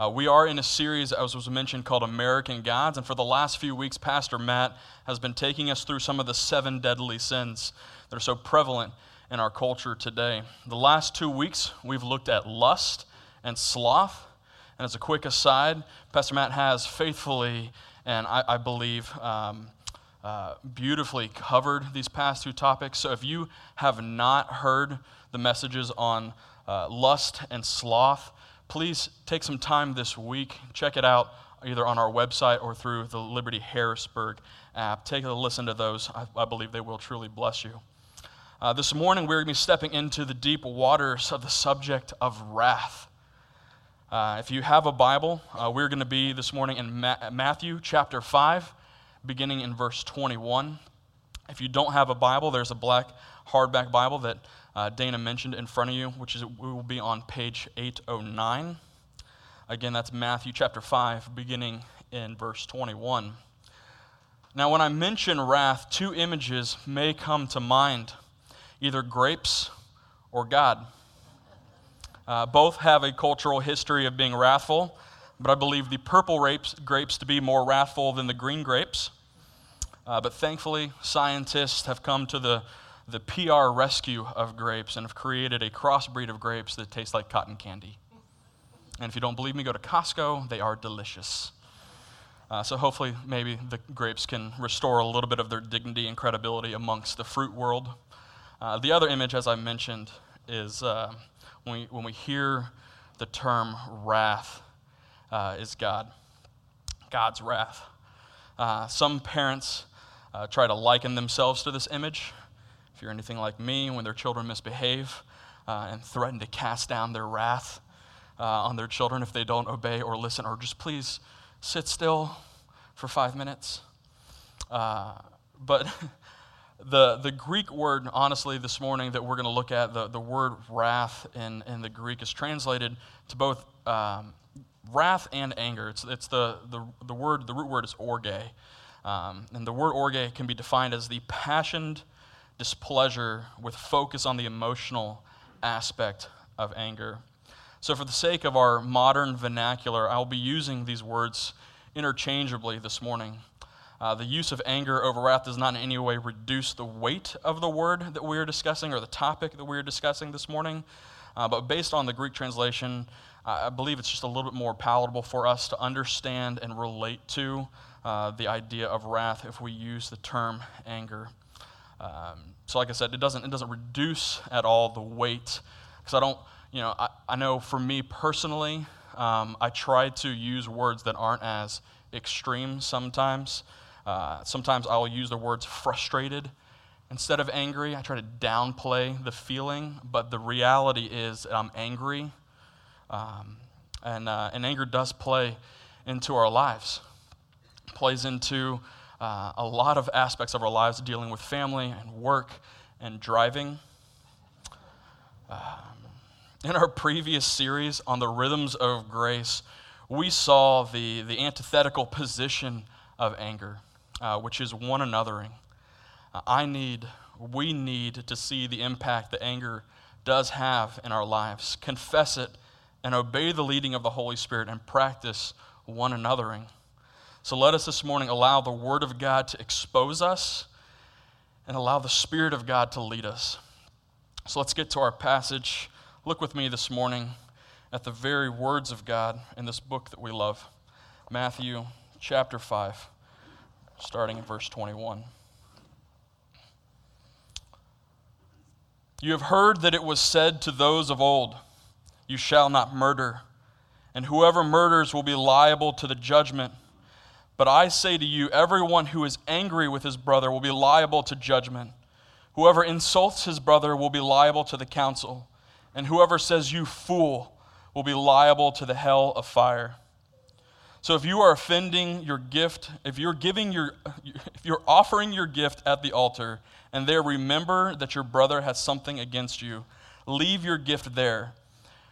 Uh, we are in a series, as was mentioned, called American Gods. And for the last few weeks, Pastor Matt has been taking us through some of the seven deadly sins that are so prevalent in our culture today. The last two weeks, we've looked at lust and sloth. And as a quick aside, Pastor Matt has faithfully and I, I believe um, uh, beautifully covered these past two topics. So if you have not heard the messages on uh, lust and sloth, please take some time this week, check it out either on our website or through the Liberti Harrisburg app. Take a listen to those. I, I believe they will truly bless you. Uh, this morning, we're going to be stepping into the deep waters of the subject of wrath. Uh, if you have a Bible, uh, we're going to be this morning in Ma- Matthew chapter 5, beginning in verse 21. If you don't have a Bible, there's a black hardback Bible that uh, Dana mentioned in front of you, which is we will be on page 809. Again, that's Matthew chapter 5, beginning in verse 21. Now, when I mention wrath, two images may come to mind either grapes or God. Uh, both have a cultural history of being wrathful, but I believe the purple grapes, grapes to be more wrathful than the green grapes. Uh, but thankfully, scientists have come to the the PR rescue of grapes and have created a crossbreed of grapes that taste like cotton candy. And if you don't believe me, go to Costco. They are delicious. Uh, so hopefully, maybe the grapes can restore a little bit of their dignity and credibility amongst the fruit world. Uh, the other image, as I mentioned, is uh, when, we, when we hear the term wrath, uh, is God. God's wrath. Uh, some parents uh, try to liken themselves to this image. If you're anything like me, when their children misbehave uh, and threaten to cast down their wrath uh, on their children if they don't obey or listen, or just please sit still for five minutes. Uh, but the, the Greek word, honestly, this morning that we're going to look at, the, the word wrath in, in the Greek is translated to both um, wrath and anger. It's, it's the, the, the word, the root word is orge. Um, and the word orge can be defined as the passionate displeasure with focus on the emotional aspect of anger. So, for the sake of our modern vernacular, I'll be using these words interchangeably this morning. Uh, the use of anger over wrath does not in any way reduce the weight of the word that we are discussing or the topic that we are discussing this morning. Uh, but based on the Greek translation, uh, I believe it's just a little bit more palatable for us to understand and relate to uh, the idea of wrath if we use the term anger. Um, so, like I said, it doesn't, it doesn't reduce at all the weight. Because I don't, you know, I, I know for me personally, um, I try to use words that aren't as extreme sometimes. Uh, sometimes I'll use the words frustrated instead of angry. I try to downplay the feeling, but the reality is I'm angry. Um, and, uh, and anger does play into our lives, plays into uh, a lot of aspects of our lives dealing with family and work and driving. Um, in our previous series on the rhythms of grace, we saw the, the antithetical position of anger, uh, which is one anothering. Uh, I need, we need to see the impact that anger does have in our lives, confess it, and obey the leading of the Holy Spirit and practice one anothering. So let us this morning allow the Word of God to expose us and allow the Spirit of God to lead us. So let's get to our passage. Look with me this morning at the very words of God in this book that we love Matthew chapter 5, starting in verse 21. You have heard that it was said to those of old, You shall not murder, and whoever murders will be liable to the judgment. But I say to you, everyone who is angry with his brother will be liable to judgment. Whoever insults his brother will be liable to the council. And whoever says, You fool, will be liable to the hell of fire. So if you are offending your gift, if you're giving your if you're offering your gift at the altar and there remember that your brother has something against you, leave your gift there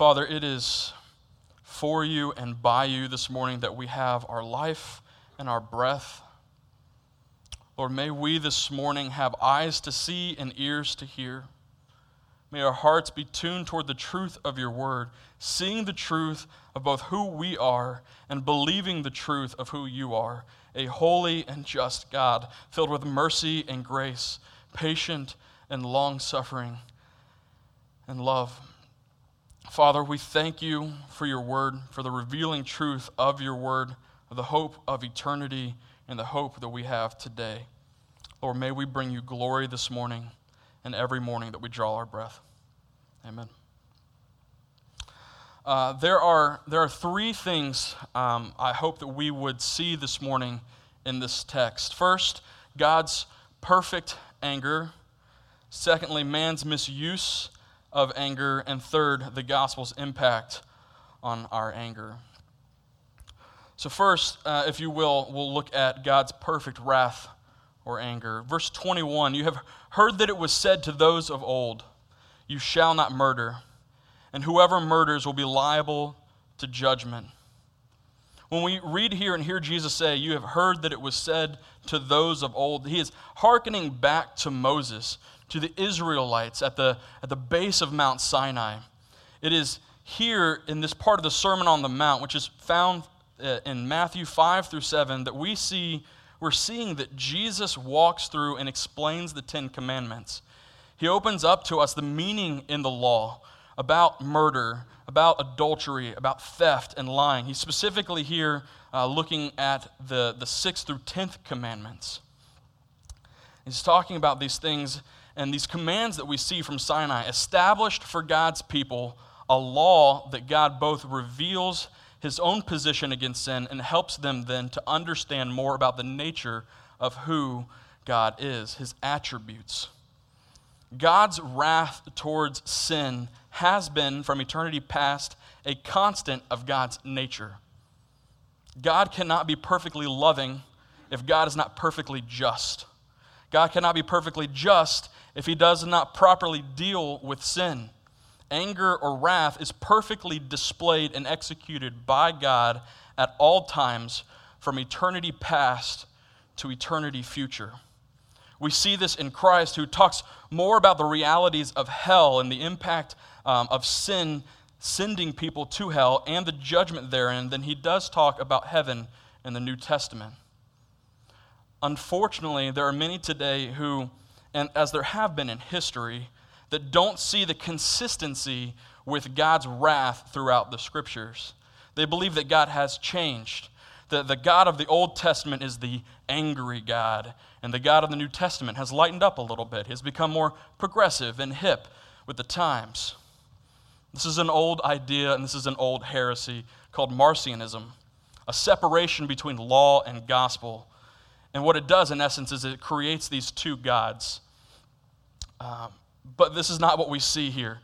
Father, it is for you and by you this morning that we have our life and our breath. Lord, may we this morning have eyes to see and ears to hear. May our hearts be tuned toward the truth of your word, seeing the truth of both who we are and believing the truth of who you are, a holy and just God, filled with mercy and grace, patient and long suffering and love. Father, we thank you for your word, for the revealing truth of your word, of the hope of eternity, and the hope that we have today. Lord, may we bring you glory this morning and every morning that we draw our breath. Amen. Uh, there, are, there are three things um, I hope that we would see this morning in this text. First, God's perfect anger. Secondly, man's misuse of anger. And third, the gospel's impact on our anger. So, first, uh, if you will, we'll look at God's perfect wrath or anger. Verse 21 You have heard that it was said to those of old, You shall not murder, and whoever murders will be liable to judgment. When we read here and hear Jesus say, You have heard that it was said to those of old, he is hearkening back to Moses, to the Israelites at the, at the base of Mount Sinai. It is here in this part of the Sermon on the Mount, which is found uh, in Matthew 5 through 7, that we see, we're seeing that Jesus walks through and explains the Ten Commandments. He opens up to us the meaning in the law about murder, about adultery, about theft and lying. He's specifically here uh, looking at the, the sixth through tenth commandments. He's talking about these things and these commands that we see from Sinai established for God's people a law that God both reveals his own position against sin and helps them then to understand more about the nature of who God is, his attributes. God's wrath towards sin has been, from eternity past, a constant of God's nature. God cannot be perfectly loving if God is not perfectly just. God cannot be perfectly just if he does not properly deal with sin. Anger or wrath is perfectly displayed and executed by God at all times from eternity past to eternity future. We see this in Christ, who talks more about the realities of hell and the impact um, of sin sending people to hell and the judgment therein than he does talk about heaven in the New Testament. Unfortunately, there are many today who, and as there have been in history, that don't see the consistency with God's wrath throughout the scriptures. They believe that God has changed. The, the God of the Old Testament is the angry God, and the God of the New Testament has lightened up a little bit. He has become more progressive and hip with the times. This is an old idea, and this is an old heresy called Marcionism, a separation between law and gospel. And what it does, in essence, is it creates these two gods. Um, but this is not what we see here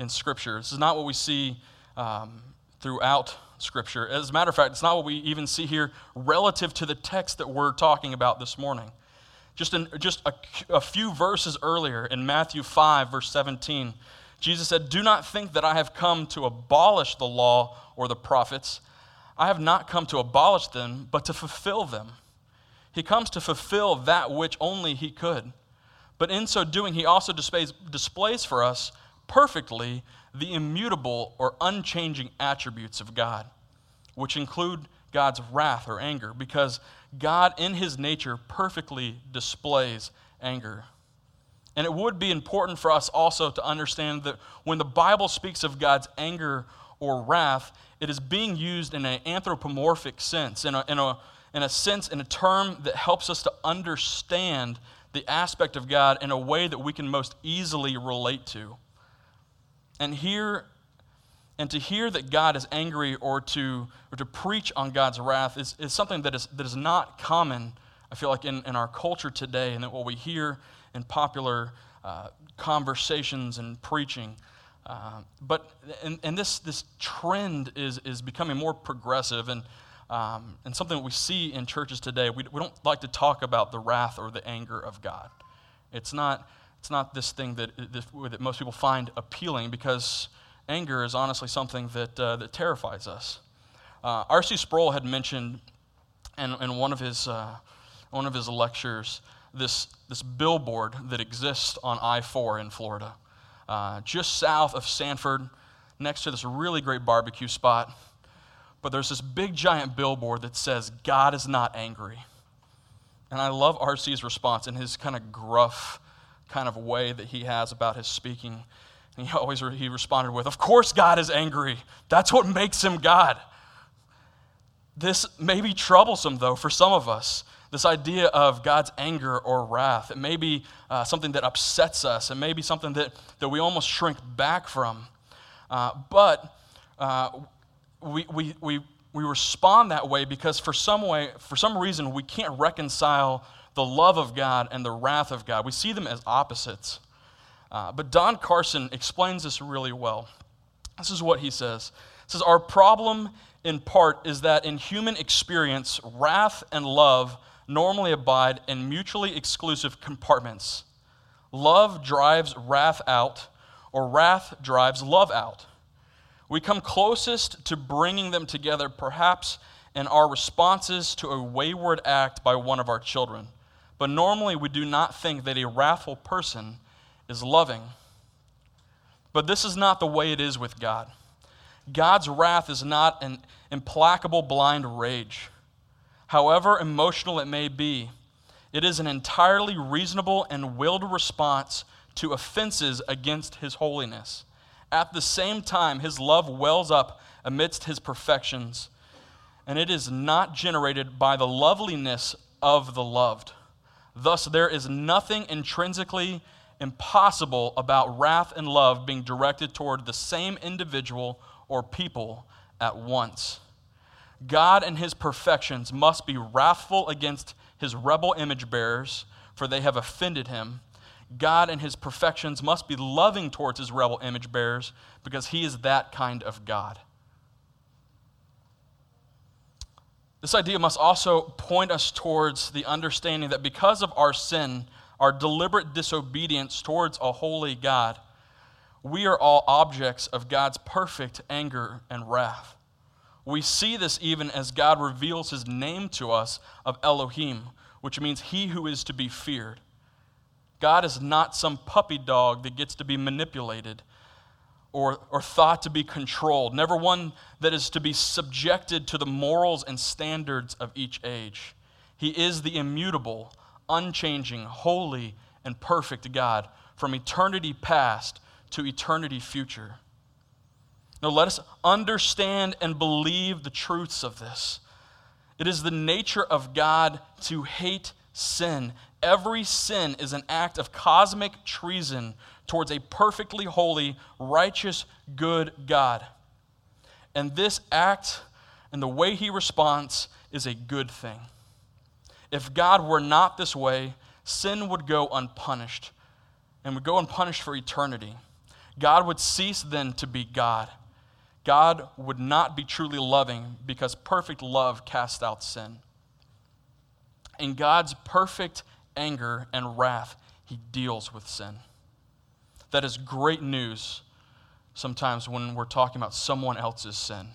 in Scripture. This is not what we see um, throughout Scripture. As a matter of fact, it's not what we even see here relative to the text that we're talking about this morning. Just, in, just a, a few verses earlier in Matthew 5, verse 17, Jesus said, Do not think that I have come to abolish the law or the prophets. I have not come to abolish them, but to fulfill them. He comes to fulfill that which only he could. But in so doing, he also displays, displays for us perfectly the immutable or unchanging attributes of God, which include God's wrath or anger, because God, in his nature, perfectly displays anger. And it would be important for us also to understand that when the Bible speaks of God's anger or wrath, it is being used in an anthropomorphic sense, in a, in a, in a sense, in a term that helps us to understand the aspect of God in a way that we can most easily relate to. And here, and to hear that God is angry or to, or to preach on God's wrath is, is something that is, that is not common, I feel like, in, in our culture today, and that what we hear in popular uh, conversations and preaching. Uh, but and, and this, this trend is, is becoming more progressive and, um, and something that we see in churches today. We, we don't like to talk about the wrath or the anger of God. It's not, it's not this thing that, that most people find appealing because anger is honestly something that, uh, that terrifies us. Uh, R.C. Sproul had mentioned in, in one, of his, uh, one of his lectures this, this billboard that exists on I 4 in Florida, uh, just south of Sanford, next to this really great barbecue spot. But there's this big giant billboard that says, God is not angry. And I love RC's response in his kind of gruff kind of way that he has about his speaking. And he always re- he responded with, Of course, God is angry. That's what makes him God. This may be troublesome, though, for some of us. This idea of God's anger or wrath. It may be uh, something that upsets us. It may be something that, that we almost shrink back from. Uh, but uh, we, we, we, we respond that way because for some way, for some reason, we can't reconcile the love of God and the wrath of God. We see them as opposites. Uh, but Don Carson explains this really well. This is what he says. He says, Our problem in part is that in human experience, wrath and love normally abide in mutually exclusive compartments. Love drives wrath out, or wrath drives love out. We come closest to bringing them together, perhaps in our responses to a wayward act by one of our children. But normally, we do not think that a wrathful person is loving. But this is not the way it is with God. God's wrath is not an implacable blind rage. However emotional it may be, it is an entirely reasonable and willed response to offenses against his holiness. At the same time, his love wells up amidst his perfections, and it is not generated by the loveliness of the loved. Thus, there is nothing intrinsically impossible about wrath and love being directed toward the same individual or people at once. God and his perfections must be wrathful against his rebel image bearers, for they have offended him. God and his perfections must be loving towards his rebel image bearers, because he is that kind of God. This idea must also point us towards the understanding that because of our sin, our deliberate disobedience towards a holy God, we are all objects of God's perfect anger and wrath. We see this even as God reveals his name to us of Elohim, which means he who is to be feared. God is not some puppy dog that gets to be manipulated or, or thought to be controlled, never one that is to be subjected to the morals and standards of each age. He is the immutable, unchanging, holy, and perfect God from eternity past to eternity future. Now, let us understand and believe the truths of this. It is the nature of God to hate sin. Every sin is an act of cosmic treason towards a perfectly holy, righteous, good God. And this act and the way he responds is a good thing. If God were not this way, sin would go unpunished and would go unpunished for eternity. God would cease then to be God. God would not be truly loving because perfect love casts out sin. In God's perfect anger and wrath, he deals with sin. That is great news sometimes when we're talking about someone else's sin.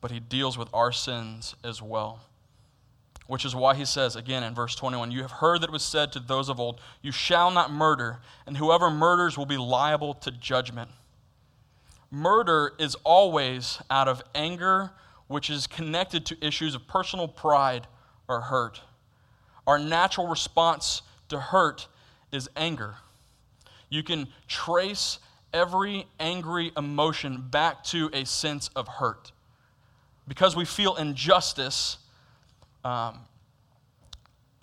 But he deals with our sins as well. Which is why he says again in verse 21 You have heard that it was said to those of old, You shall not murder, and whoever murders will be liable to judgment. Murder is always out of anger, which is connected to issues of personal pride or hurt. Our natural response to hurt is anger. You can trace every angry emotion back to a sense of hurt. Because we feel injustice, um,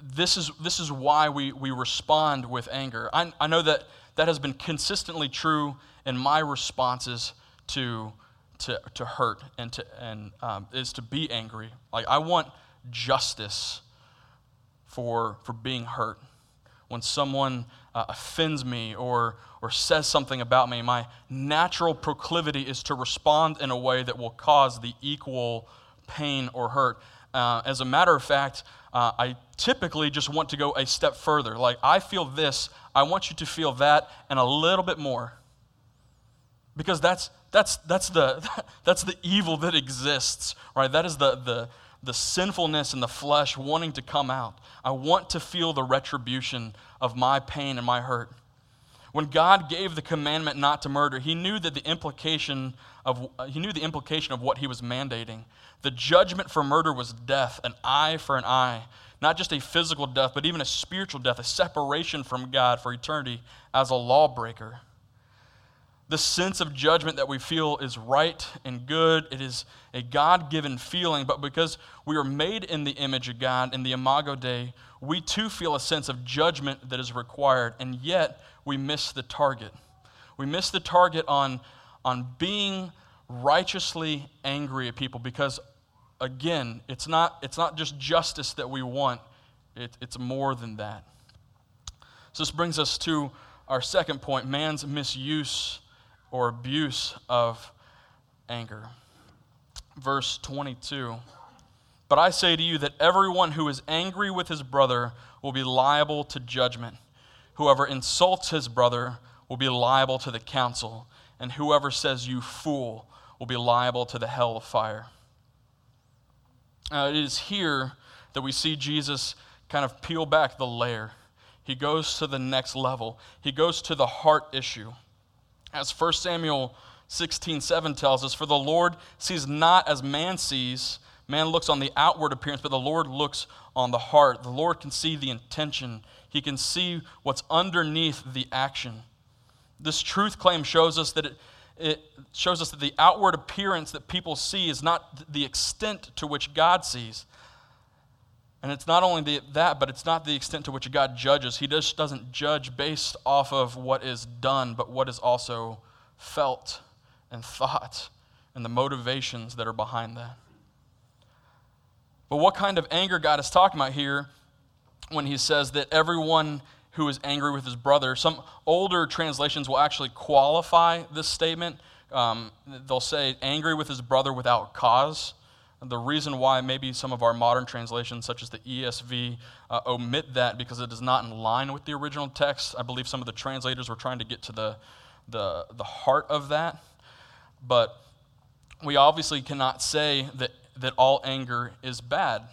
this, is, this is why we, we respond with anger. I, I know that that has been consistently true in my responses to, to, to hurt and, to, and um, is to be angry. Like, I want justice for, for being hurt. when someone uh, offends me or, or says something about me, my natural proclivity is to respond in a way that will cause the equal pain or hurt. Uh, as a matter of fact, uh, I typically just want to go a step further. Like, I feel this, I want you to feel that, and a little bit more. Because that's, that's, that's, the, that's the evil that exists, right? That is the, the, the sinfulness in the flesh wanting to come out. I want to feel the retribution of my pain and my hurt. When God gave the commandment not to murder, he knew that the implication of he knew the implication of what he was mandating. The judgment for murder was death, an eye for an eye, not just a physical death, but even a spiritual death, a separation from God for eternity as a lawbreaker. The sense of judgment that we feel is right and good. It is a God given feeling, but because we are made in the image of God in the Imago Dei, we too feel a sense of judgment that is required, and yet we miss the target. We miss the target on, on being righteously angry at people because, again, it's not, it's not just justice that we want, it, it's more than that. So, this brings us to our second point man's misuse or abuse of anger. Verse 22 But I say to you that everyone who is angry with his brother will be liable to judgment. Whoever insults his brother will be liable to the council, and whoever says, You fool, will be liable to the hell of fire. Uh, it is here that we see Jesus kind of peel back the layer. He goes to the next level, he goes to the heart issue. As 1 Samuel 16 7 tells us, For the Lord sees not as man sees. Man looks on the outward appearance, but the Lord looks on the heart. The Lord can see the intention, He can see what's underneath the action. This truth claim shows us that it, it shows us that the outward appearance that people see is not the extent to which God sees. And it's not only the, that, but it's not the extent to which God judges. He just doesn't judge based off of what is done, but what is also felt and thought and the motivations that are behind that. But what kind of anger God is talking about here when he says that everyone who is angry with his brother, some older translations will actually qualify this statement. Um, they'll say angry with his brother without cause. The reason why maybe some of our modern translations, such as the ESV, uh, omit that because it is not in line with the original text. I believe some of the translators were trying to get to the, the, the heart of that. But we obviously cannot say that, that all anger is bad.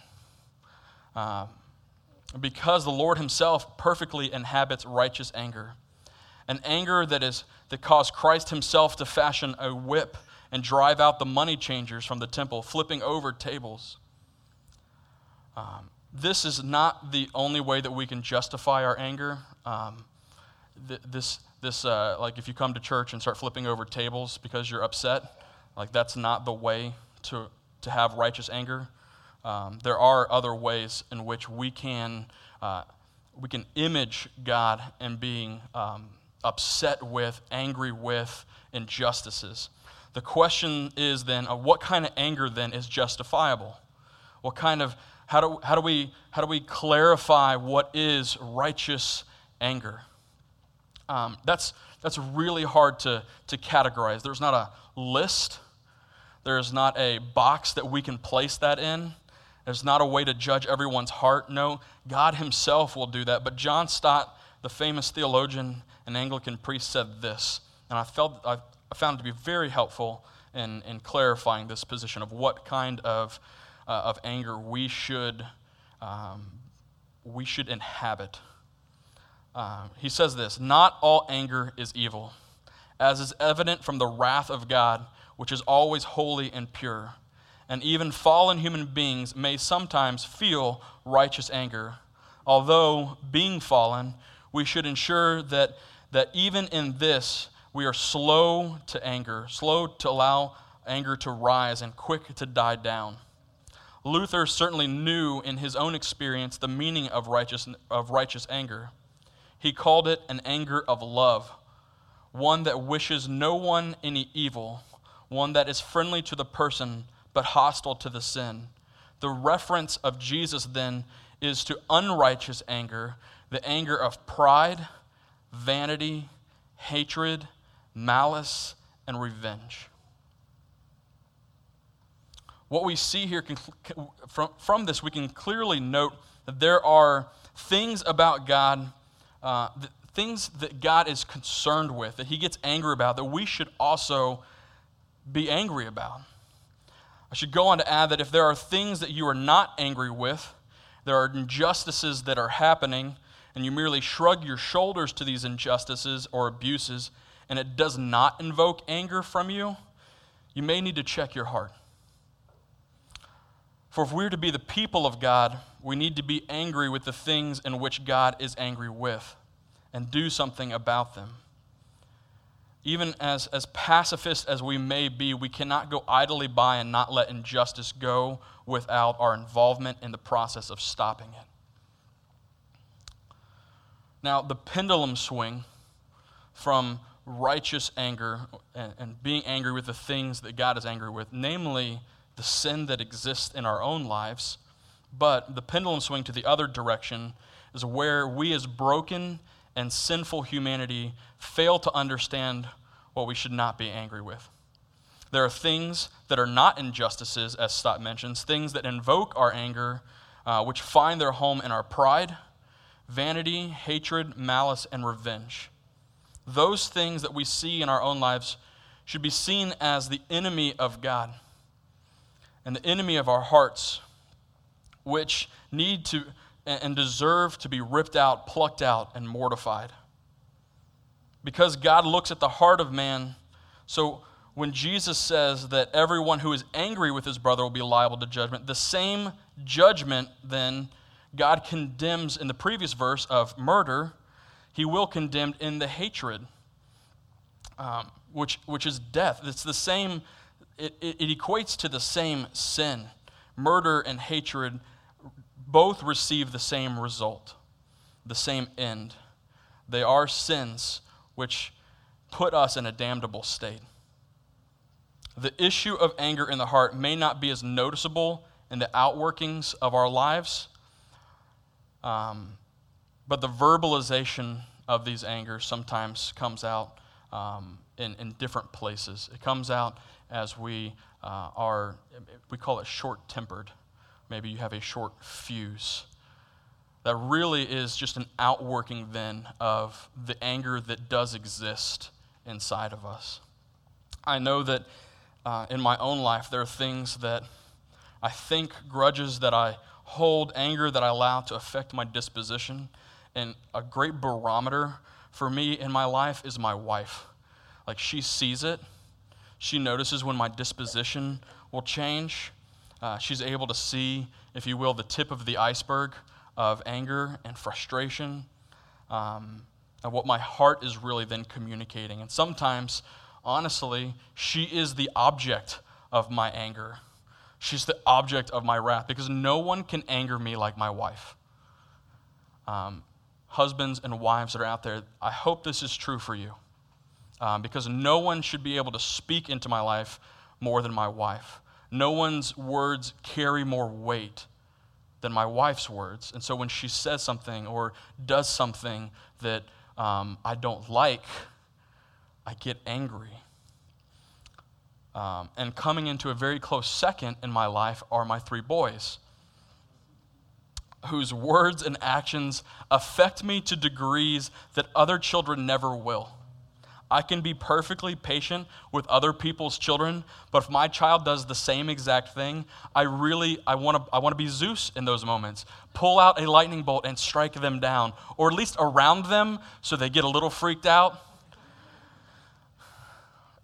Uh, because the Lord Himself perfectly inhabits righteous anger. An anger that, is, that caused Christ Himself to fashion a whip and drive out the money changers from the temple, flipping over tables. Um, this is not the only way that we can justify our anger. Um, th- this, this uh, like if you come to church and start flipping over tables because you're upset, like that's not the way to, to have righteous anger. Um, there are other ways in which we can, uh, we can image God and being um, upset with, angry with injustices. The question is then, uh, what kind of anger then is justifiable? What kind of, how do, how do, we, how do we clarify what is righteous anger? Um, that's, that's really hard to, to categorize. There's not a list, there's not a box that we can place that in. There's not a way to judge everyone's heart. No, God Himself will do that. But John Stott, the famous theologian and Anglican priest, said this, and I felt I I found it to be very helpful in, in clarifying this position of what kind of, uh, of anger we should, um, we should inhabit. Uh, he says this Not all anger is evil, as is evident from the wrath of God, which is always holy and pure. And even fallen human beings may sometimes feel righteous anger. Although, being fallen, we should ensure that, that even in this, we are slow to anger, slow to allow anger to rise, and quick to die down. Luther certainly knew in his own experience the meaning of righteous, of righteous anger. He called it an anger of love, one that wishes no one any evil, one that is friendly to the person but hostile to the sin. The reference of Jesus then is to unrighteous anger the anger of pride, vanity, hatred, malice, and revenge. What we see here from, from this, we can clearly note that there are things about God, uh, things that God is concerned with, that He gets angry about, that we should also be angry about. I should go on to add that if there are things that you are not angry with, there are injustices that are happening, and you merely shrug your shoulders to these injustices or abuses, and it does not invoke anger from you, you may need to check your heart. For if we're to be the people of God, we need to be angry with the things in which God is angry with and do something about them. Even as, as pacifist as we may be, we cannot go idly by and not let injustice go without our involvement in the process of stopping it. Now, the pendulum swing from righteous anger and, and, being angry with the things that God is angry with, namely the sin that exists in our own lives, but the pendulum swing to the other direction is where we, as broken and sinful humanity, fail to understand what we should not be angry with. There are things that are not injustices, as Stott mentions, things that invoke our anger, uh, which find their home in our pride vanity, hatred, malice, and revenge. Those things that we see in our own lives should be seen as the enemy of God and the enemy of our hearts, which need to and deserve to be ripped out, plucked out, and mortified. Because God looks at the heart of man. So when Jesus says that everyone who is angry with his brother will be liable to judgment, the same judgment then God condemns in the previous verse of murder, he will condemn in the hatred, um, which, which is death. It's the same, it, it, it equates to the same sin. Murder and hatred both receive the same result, the same end. They are sins which put us in a damnable state. The issue of anger in the heart may not be as noticeable in the outworkings of our lives um, but the verbalization of these angers sometimes comes out um, in, in different places. It comes out as we uh, are, we call it short tempered. Maybe you have a short fuse. That really is just an outworking then of the anger that does exist inside of us. I know that uh, in my own life, there are things that I think, grudges that I hold anger that I allow to affect my disposition. And a great barometer for me in my life is my wife. Like she sees it, she notices when my disposition will change. Uh, she's able to see, if you will, the tip of the iceberg of anger and frustration, um, and what my heart is really then communicating. And sometimes, honestly, she is the object of my anger. She's the object of my wrath because no one can anger me like my wife. Um, husbands and wives that are out there, I hope this is true for you um, because no one should be able to speak into my life more than my wife. No one's words carry more weight than my wife's words. And so when she says something or does something that um, I don't like, I get angry. Um, and coming into a very close second in my life are my three boys, whose words and actions affect me to degrees that other children never will. I can be perfectly patient with other people's children, but if my child does the same exact thing, I really I want to I want to be Zeus in those moments. Pull out a lightning bolt and strike them down, or at least around them so they get a little freaked out.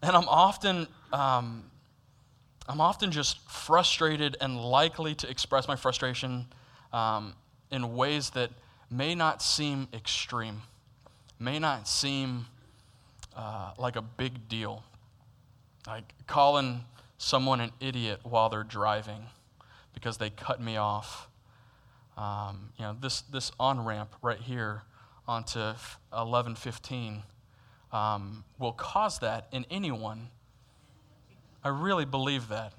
And I'm often um, I'm often just frustrated and likely to express my frustration um, in ways that may not seem extreme, may not seem uh, like a big deal. Like calling someone an idiot while they're driving because they cut me off. Um, you know, this, this on ramp right here onto 1115 um, will cause that in anyone I really believe that.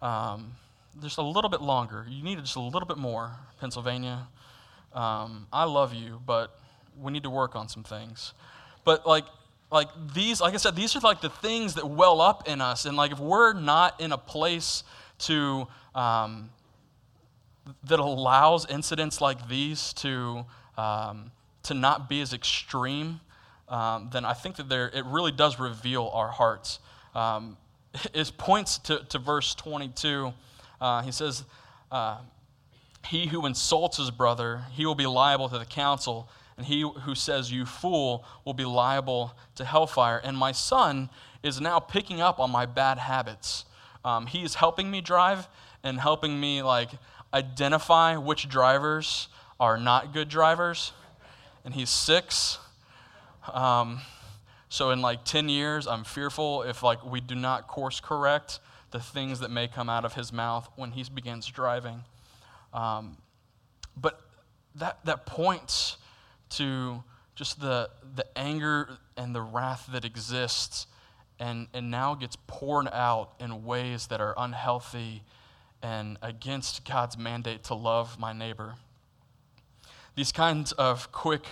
Um, just a little bit longer. You need just a little bit more, Pennsylvania. um, I love you, but we need to work on some things. But like, like these, like I said, these are like the things that well up in us. And like if we're not in a place to um, that allows incidents like these to um, to not be as extreme, um, then I think that there it really does reveal our hearts. Um, it points to, to verse 22. Uh, he says, uh, "He who insults his brother, he will be liable to the council." and he who says, You fool, will be liable to hellfire. And my son is now picking up on my bad habits. Um, he is helping me drive and helping me, like, identify which drivers are not good drivers. And he's six. Um, so in like 10 years, I'm fearful if like we do not course correct the things that may come out of his mouth when he begins driving. Um, but that, that points to just the, the anger and the wrath that exists and, and now gets poured out in ways that are unhealthy and against God's mandate to love my neighbor. These kinds of quick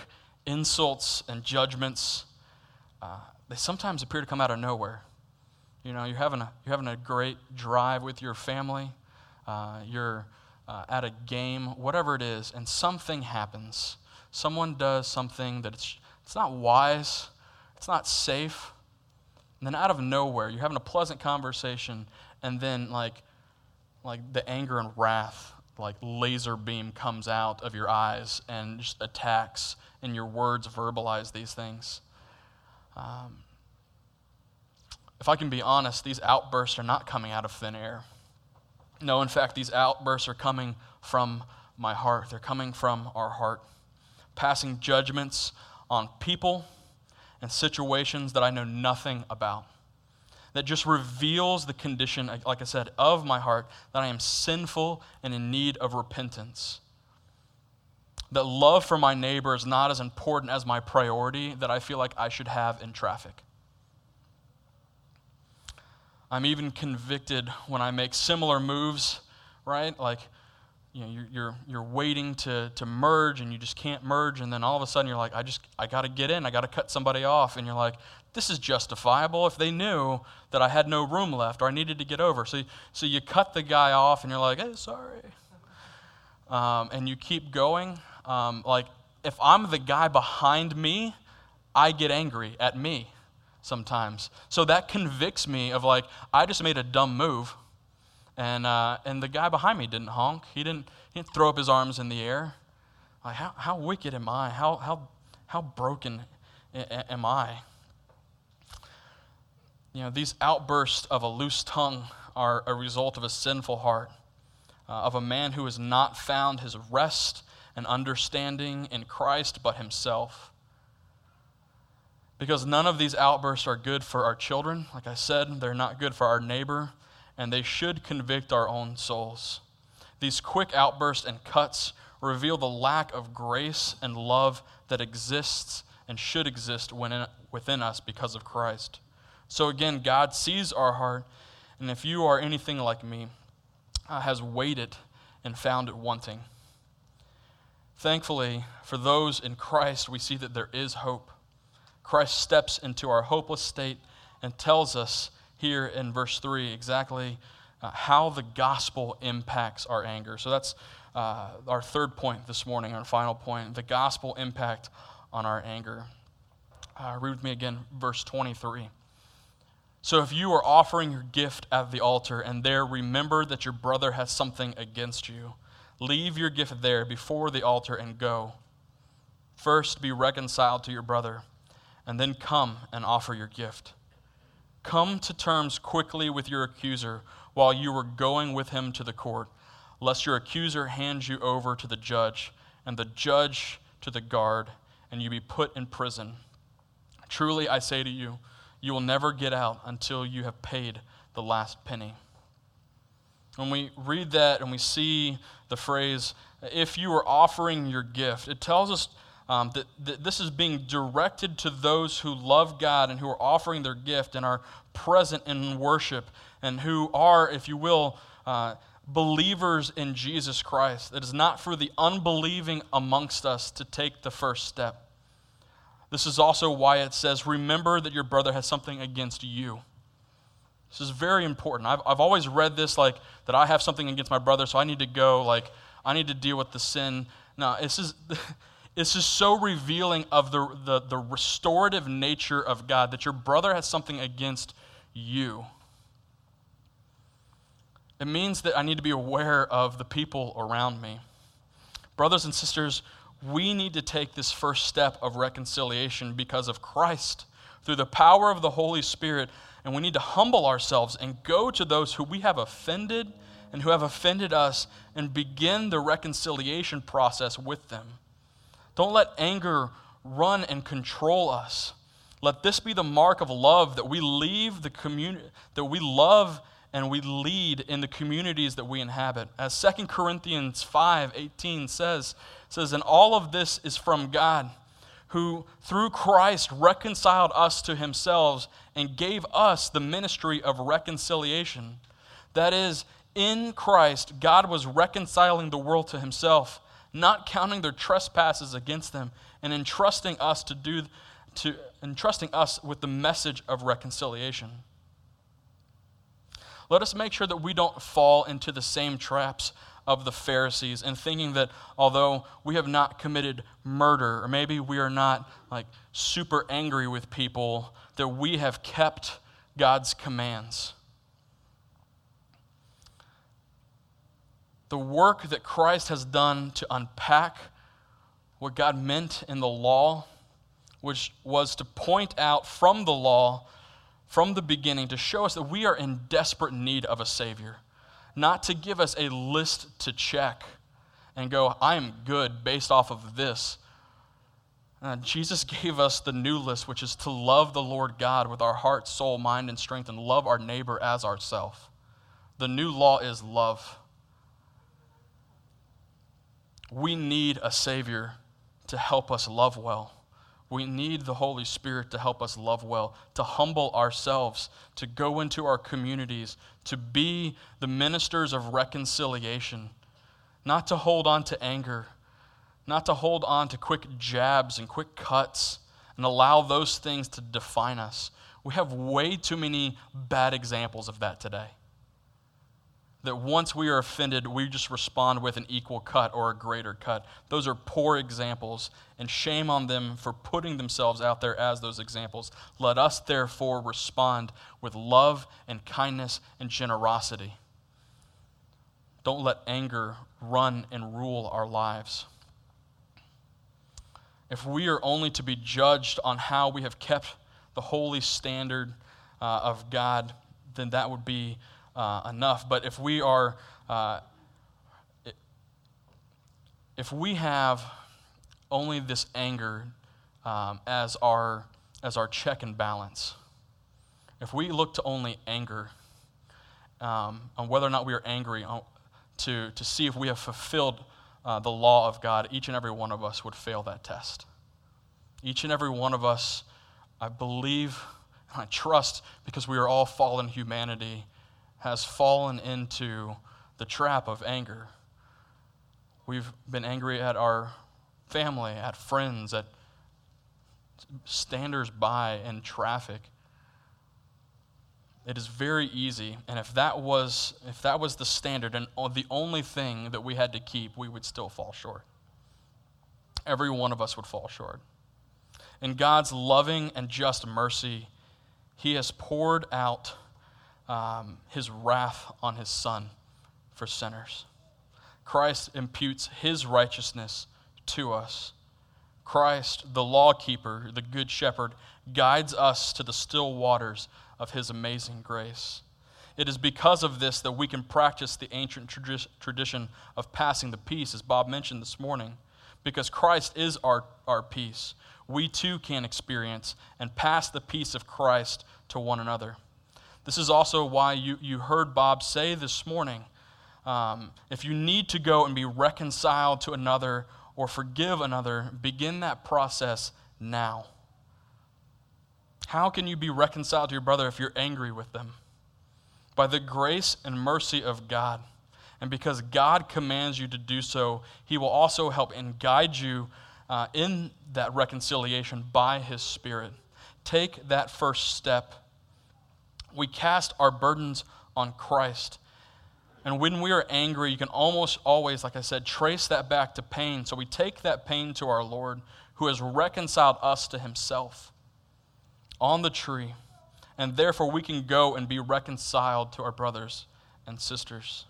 insults and judgments, uh, they sometimes appear to come out of nowhere. You know, you're having a, you're having a great drive with your family, uh, you're uh, at a game, whatever it is, and something happens. Someone does something that it's, it's not wise, it's not safe, and then out of nowhere, you're having a pleasant conversation, and then like, like the anger and wrath, like laser beam comes out of your eyes and just attacks, and your words verbalize these things. Um, if I can be honest, these outbursts are not coming out of thin air. No, in fact, these outbursts are coming from my heart. They're coming from our heart passing judgments on people and situations that I know nothing about. That just reveals the condition, like I said, of my heart, that I am sinful and in need of repentance. That love for my neighbor is not as important as my priority that I feel like I should have in traffic. I'm even convicted when I make similar moves, right? Like, you know, you're, you're, you're waiting to, to merge and you just can't merge and then all of a sudden you're like i just i got to get in. I got to cut somebody off. And you're like this is justifiable if they knew that i had no room left or i needed to get over. So, so you cut the guy off and you're like hey sorry. Um, and you keep going. Um, like if i'm the guy behind me i get angry at me sometimes so that convicts me of like i just made a dumb move and, uh, and the guy behind me didn't honk. He didn't, he didn't throw up his arms in the air. Like, how, how wicked am I? How, how, how broken am I? You know, these outbursts of a loose tongue are a result of a sinful heart, uh, of a man who has not found his rest and understanding in Christ but himself. Because none of these outbursts are good for our children. Like I said, they're not good for our neighbor and they should convict our own souls. These quick outbursts and cuts reveal the lack of grace and love that exists and should exist within us because of Christ. So, again, God sees our heart, and if you are anything like me, uh, has waited and found it wanting. Thankfully, for those in Christ, we see that there is hope. Christ steps into our hopeless state and tells us here in verse 3 exactly uh, how the gospel impacts our anger. So that's uh, our third point this morning, our final point the gospel impact on our anger. Uh, read with me again, verse 23. So if you are offering your gift at the altar and there remember that your brother has something against you, leave your gift there before the altar and go. First be reconciled to your brother, and then come and offer your gift. Come to terms quickly with your accuser while you are going with him to the court, lest your accuser hand you over to the judge, and the judge to the guard, and you be put in prison. Truly, I say to you, you will never get out until you have paid the last penny. When we read that and we see the phrase, if you are offering your gift, it tells us um, that, that this is being directed to those who love God and who are offering their gift and are present in worship and who are, if you will, uh, believers in Jesus Christ. It is not for the unbelieving amongst us to take the first step. This is also why it says, Remember that your brother has something against you. This is very important. I've, I've always read this like that I have something against my brother, so I need to go, like, I need to deal with the sin. No, this is. This is so revealing of the, the, the restorative nature of God that your brother has something against you. It means that I need to be aware of the people around me. Brothers and sisters, we need to take this first step of reconciliation because of Christ through the power of the Holy Spirit. And we need to humble ourselves and go to those who we have offended and who have offended us and begin the reconciliation process with them. Don't let anger run and control us. Let this be the mark of love that we leave the community that we love and we lead in the communities that we inhabit. As 2 Corinthians 5:18 says, says, "And all of this is from God, who through Christ reconciled us to himself and gave us the ministry of reconciliation." That is, in Christ, God was reconciling the world to himself, not counting their trespasses against them, and entrusting us to do to entrusting us with the message of reconciliation. Let us make sure that we don't fall into the same traps of the Pharisees and thinking that although we have not committed murder, or maybe we are not like super angry with people, that we have kept God's commands. The work that Christ has done to unpack what God meant in the law, which was to point out from the law from the beginning to show us that we are in desperate need of a Savior, not to give us a list to check and go, I am good based off of this. Uh, Jesus gave us the new list, which is to love the Lord God with our heart, soul, mind, and strength, and love our neighbor as ourself. The new law is love. We need a Savior to help us love well. We need the Holy Spirit to help us love well, to humble ourselves, to go into our communities, to be the ministers of reconciliation, not to hold on to anger, not to hold on to quick jabs and quick cuts and allow those things to define us. We have way too many bad examples of that today that once we are offended, we just respond with an equal cut or a greater cut. Those are poor examples, and shame on them for putting themselves out there as those examples. Let us therefore respond with love and kindness and generosity. Don't let anger run and rule our lives. If we are only to be judged on how we have kept the holy standard uh, of God, then that would be uh, enough. But if we are, uh, if we have only this anger um, as our as our check and balance, if we look to only anger um, on whether or not we are angry on, to to see if we have fulfilled uh, the law of God, each and every one of us would fail that test. Each and every one of us, I believe, and I trust, because we are all fallen humanity has fallen into the trap of anger. We've been angry at our family, at friends, at standers by in traffic. It is very easy, and if that was if that was the standard and the only thing that we had to keep, we would still fall short. Every one of us would fall short. In God's loving and just mercy, He has poured out um, his wrath on his son for sinners. Christ imputes his righteousness to us. Christ, the lawkeeper, the good shepherd, guides us to the still waters of his amazing grace. It is because of this that we can practice the ancient tradi- tradition of passing the peace, as Bob mentioned this morning. Because Christ is our, our peace, we too can experience and pass the peace of Christ to one another. This is also why you, you heard Bob say this morning um, if you need to go and be reconciled to another or forgive another, begin that process now. How can you be reconciled to your brother if you're angry with them? By the grace and mercy of God. And because God commands you to do so, He will also help and guide you uh, in that reconciliation by His Spirit. Take that first step. We cast our burdens on Christ. And when we are angry, you can almost always, like I said, trace that back to pain. So we take that pain to our Lord, who has reconciled us to Himself on the tree. And therefore, we can go and be reconciled to our brothers and sisters.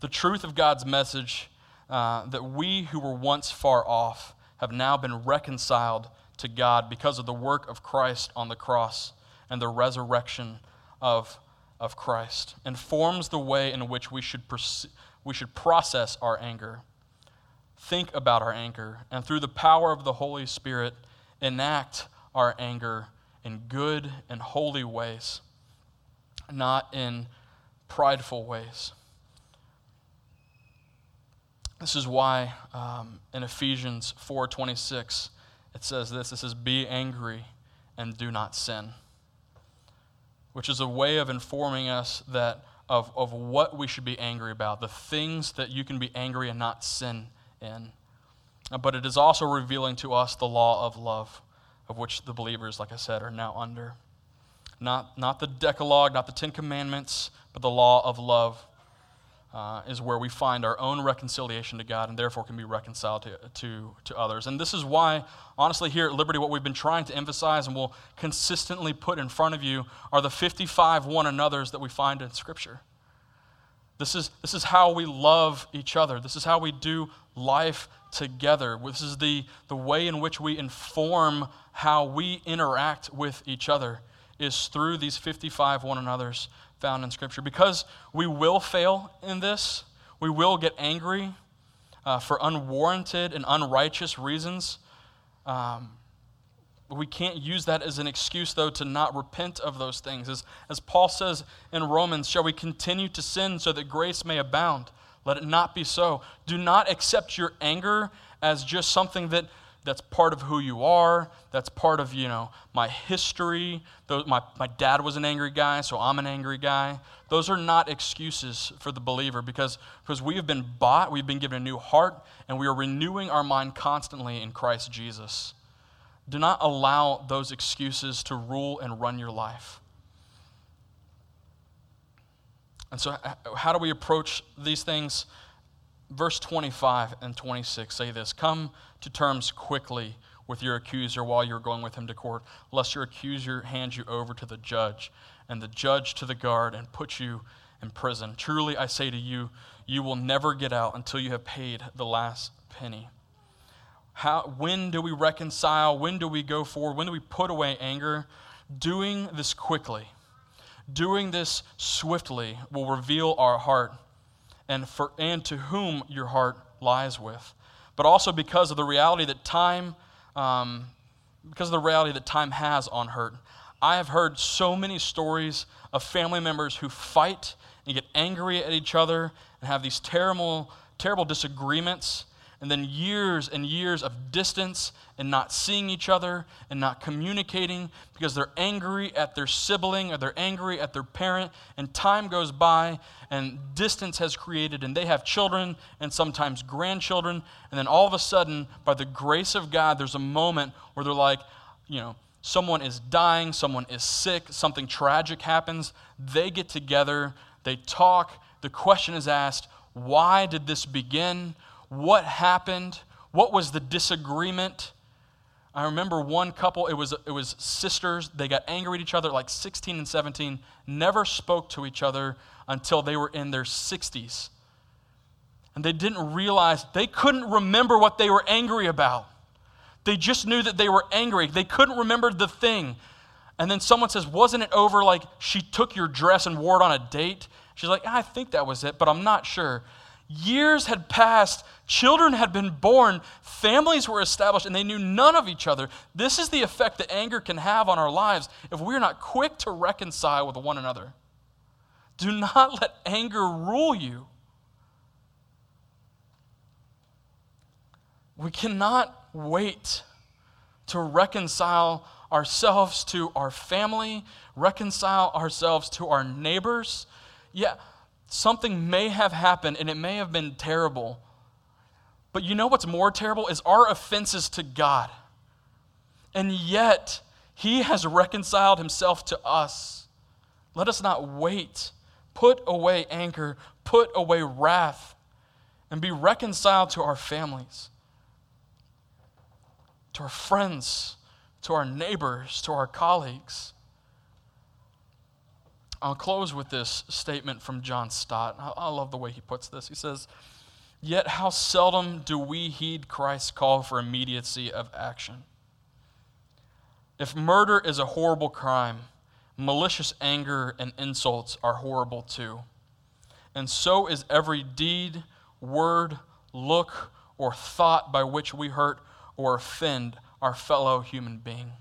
The truth of God's message uh, that we who were once far off have now been reconciled to God because of the work of Christ on the cross and the resurrection of, of Christ informs the way in which we should, perce- we should process our anger, think about our anger, and through the power of the Holy Spirit, enact our anger in good and holy ways, not in prideful ways. This is why um, in Ephesians 4:26 it says this. It says, "Be angry and do not sin," which is a way of informing us that of, of what we should be angry about, the things that you can be angry and not sin in. But it is also revealing to us the law of love, of which the believers, like I said, are now under. Not, not the Decalogue, not the Ten Commandments, but the law of love uh, is where we find our own reconciliation to God and therefore can be reconciled to, to, to others. And this is why, honestly, here at Liberti, what we've been trying to emphasize and will consistently put in front of you are the 55 one another's that we find in Scripture. This is, this is how we love each other. This is how we do life together. This is the, the way in which we inform how we interact with each other is through these 55 one another's found in Scripture. Because we will fail in this, we will get angry uh, for unwarranted and unrighteous reasons. Um, we can't use that as an excuse, though, to not repent of those things. As, as Paul says in Romans, shall we continue to sin so that grace may abound? Let it not be so. Do not accept your anger as just something that that's part of who you are. That's part of, you know, my history. My, my dad was an angry guy, so I'm an angry guy. Those are not excuses for the believer because, because we have been bought, we've been given a new heart, and we are renewing our mind constantly in Christ Jesus. Do not allow those excuses to rule and run your life. And so, how do we approach these things? Verse 25 and 26 say this Come to terms quickly with your accuser while you're going with him to court, lest your accuser hand you over to the judge, and the judge to the guard, and put you in prison. Truly, I say to you, you will never get out until you have paid the last penny. How, when do we reconcile? When do we go forward? When do we put away anger? Doing this quickly, doing this swiftly will reveal our heart and, for, and to whom your heart lies with but also because of the reality that time, um, because of the reality that time has on hurt. I have heard so many stories of family members who fight and get angry at each other and have these terrible, terrible disagreements and then years and years of distance and not seeing each other and not communicating because they're angry at their sibling or they're angry at their parent, and time goes by and distance has created, and they have children and sometimes grandchildren, and then all of a sudden, by the grace of God, there's a moment where they're like, you know, someone is dying, someone is sick, something tragic happens. They get together, they talk, the question is asked, why did this begin? What happened, what was the disagreement. I remember one couple, it was, it was sisters. They got angry at each other like 16 and 17, never spoke to each other until they were in their 60s. And they didn't realize, they couldn't remember what they were angry about. They just knew that they were angry. They couldn't remember the thing. And then someone says, Wasn't it over like she took your dress and wore it on a date? She's like, I think that was it, but I'm not sure. Years had passed, children had been born, families were established, and they knew none of each other. This is the effect that anger can have on our lives if we're not quick to reconcile with one another. Do not let anger rule you. We cannot wait to reconcile ourselves to our family, reconcile ourselves to our neighbors. Yeah, something may have happened and it may have been terrible. But you know what's more terrible is our offenses to God. And yet, He has reconciled Himself to us. Let us not wait. Put away anger, put away wrath, and be reconciled to our families, to our friends, to our neighbors, to our colleagues. I'll close with this statement from John Stott. I, love the way he puts this. He says, Yet how seldom do we heed Christ's call for immediacy of action? If murder is a horrible crime, malicious anger and insults are horrible too. And so is every deed, word, look, or thought by which we hurt or offend our fellow human being.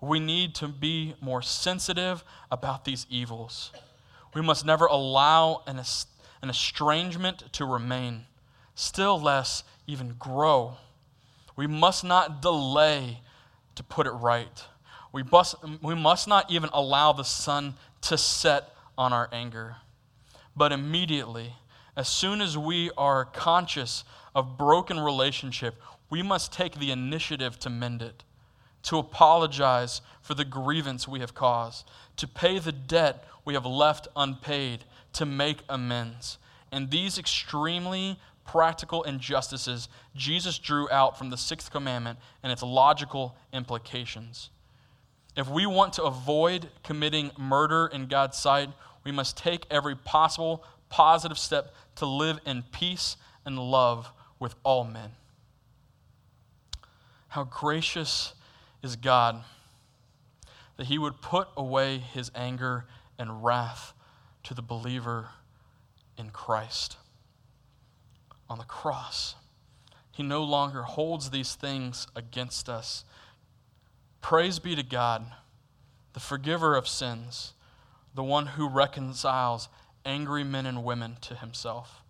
We need to be more sensitive about these evils. We must never allow an, an estrangement to remain, still less even grow. We must not delay to put it right. We must, we must not even allow the sun to set on our anger. But immediately, as soon as we are conscious of broken relationship, we must take the initiative to mend it to apologize for the grievance we have caused, to pay the debt we have left unpaid, to make amends. And these extremely practical injustices Jesus drew out from the sixth commandment and its logical implications. If we want to avoid committing murder in God's sight, we must take every possible positive step to live in peace and love with all men. How gracious is God, that he would put away his anger and wrath to the believer in Christ. On the cross, he no longer holds these things against us. Praise be to God, the forgiver of sins, the one who reconciles angry men and women to himself,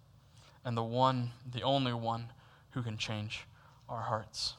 and the one, the only one, who can change our hearts.